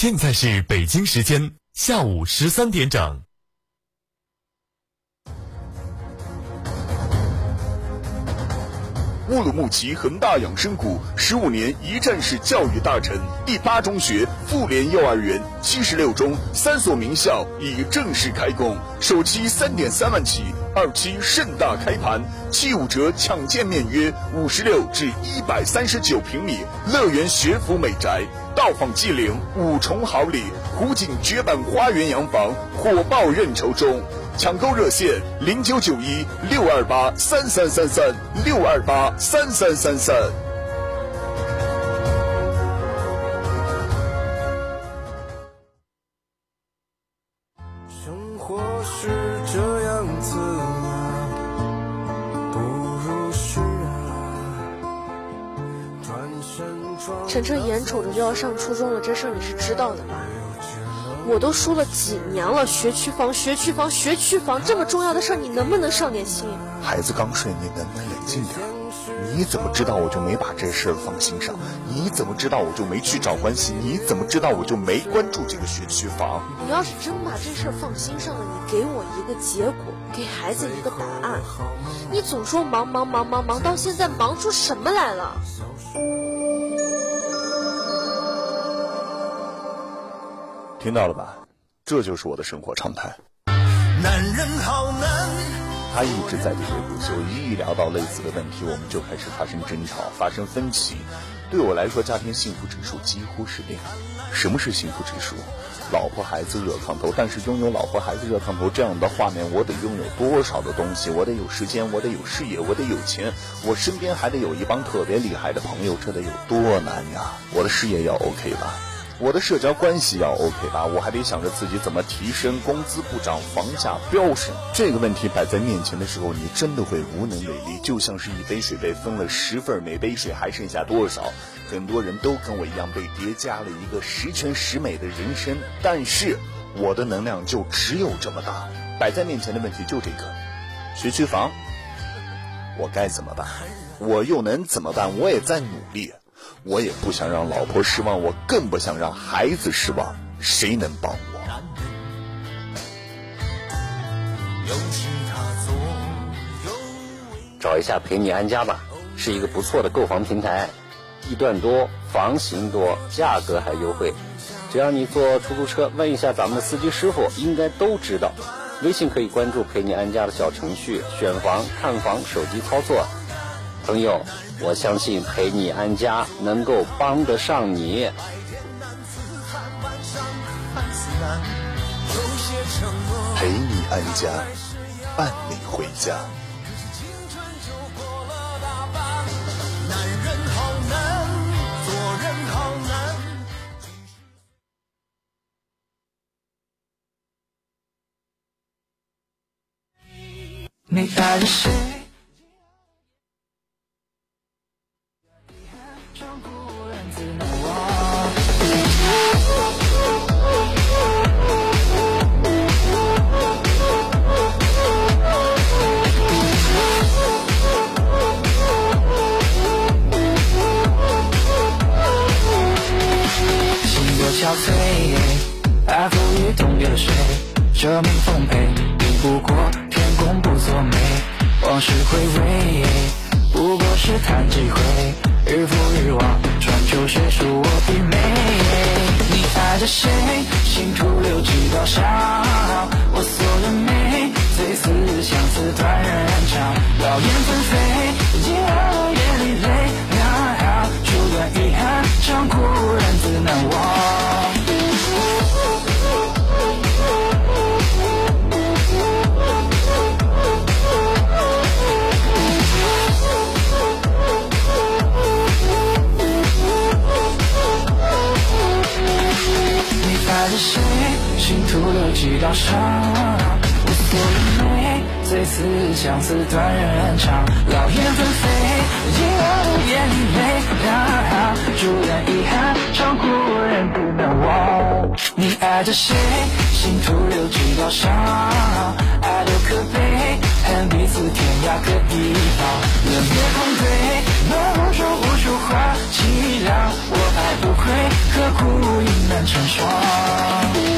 现在是北京时间下午十三点整。乌鲁木齐恒大养生谷十五年一站式教育大城，第八中学、妇联幼儿园、七十六中三所名校已正式开工，首期三点三万起，二期盛大开盘，七五折抢建面约五十六至一百三十九平米乐园学府美宅，到访即领五重好礼，湖景绝版花园洋房火爆认筹中。抢购热线零九九一六二八三三三三六二八三三三三。生活是这样子啊，不如是啊。转身撞晨晨眼瞅着就要上初中了，这事儿你是知道的吧？我都说了几年了，学区房，学区房，学区房，这么重要的事儿，你能不能上点心？孩子刚睡，你能不能冷静点？你怎么知道我就没把这事儿放心上？你怎么知道我就没去找关系？你怎么知道我就没关注这个学区房？你要是真把这事儿放心上了，你给我一个结果，给孩子一个答案。你总说忙忙忙忙忙，到现在忙出什么来了？听到了吧？这就是我的生活常态。男人好难。他一直在喋喋不休，一聊到类似的问题，我们就开始发生争吵，发生分歧。对我来说，家庭幸福指数几乎是零。什么是幸福指数？老婆孩子热炕头，但是拥有老婆孩子热炕头这样的画面，我得拥有多少的东西？我得有时间，我得有事业，我得有钱，我身边还得有一帮特别厉害的朋友，这得有多难呀？我的事业要 OK 吧？我的社交关系要 OK 吧？我还得想着自己怎么提升，工资不涨，房价飙升。这个问题摆在面前的时候，你真的会无能为力，就像是一杯水被分了十份，每杯水还剩下多少？很多人都跟我一样被叠加了一个十全十美的人生，但是我的能量就只有这么大。摆在面前的问题就这个，学区房，我该怎么办？我又能怎么办？我也在努力。我也不想让老婆失望，我更不想让孩子失望。谁能帮我？找一下陪你安家吧，是一个不错的购房平台，地段多，房型多，价格还优惠。只要你坐出租车，问一下咱们的司机师傅，应该都知道。微信可以关注陪你安家的小程序，选房、看房，手机操作。朋友，我相信陪你安家能够帮得上你。陪你安家，伴你回家。男人好难，做人好难。你爱着谁？爱赋予冻结了水，生命奉陪，抵不过天公不作美。往事回味，不过是叹几回，日复日望，穿秋水数我疲惫。你爱着谁？心徒留几道伤，我锁着眉，最似相思断人肠，劳燕分飞，惊了夜里泪两行，初段遗憾，长故人自难忘。徒留几道伤。我锁了眉，最似相思断人肠。劳燕分飞，惊了眼里泪两行。朱颜遗憾，长故人不难忘。你爱着谁？心徒留几道伤。爱多可悲，恨彼此天涯各一方。冷月空对，能说不出话凄凉。我爱不亏，刻骨亦难成双。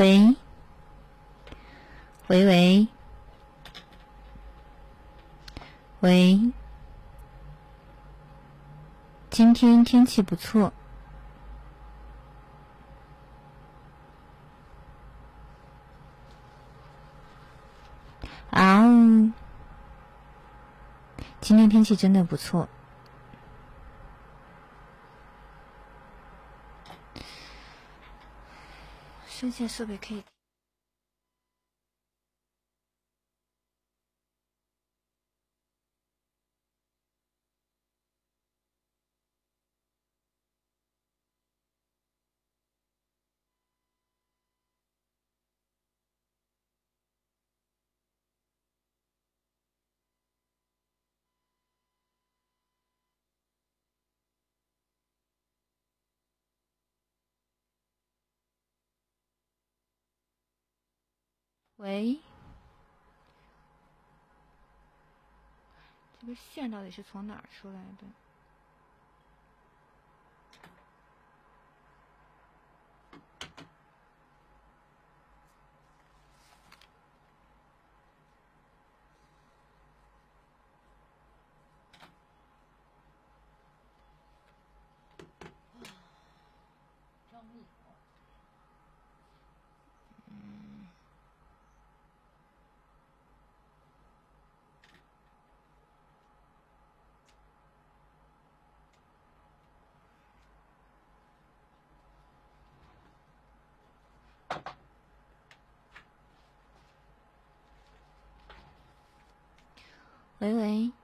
喂，喂喂，喂！今天天气不错啊，今天天气真的不错。这些设备可以喂，这个线到底是从哪儿出来的？喂喂。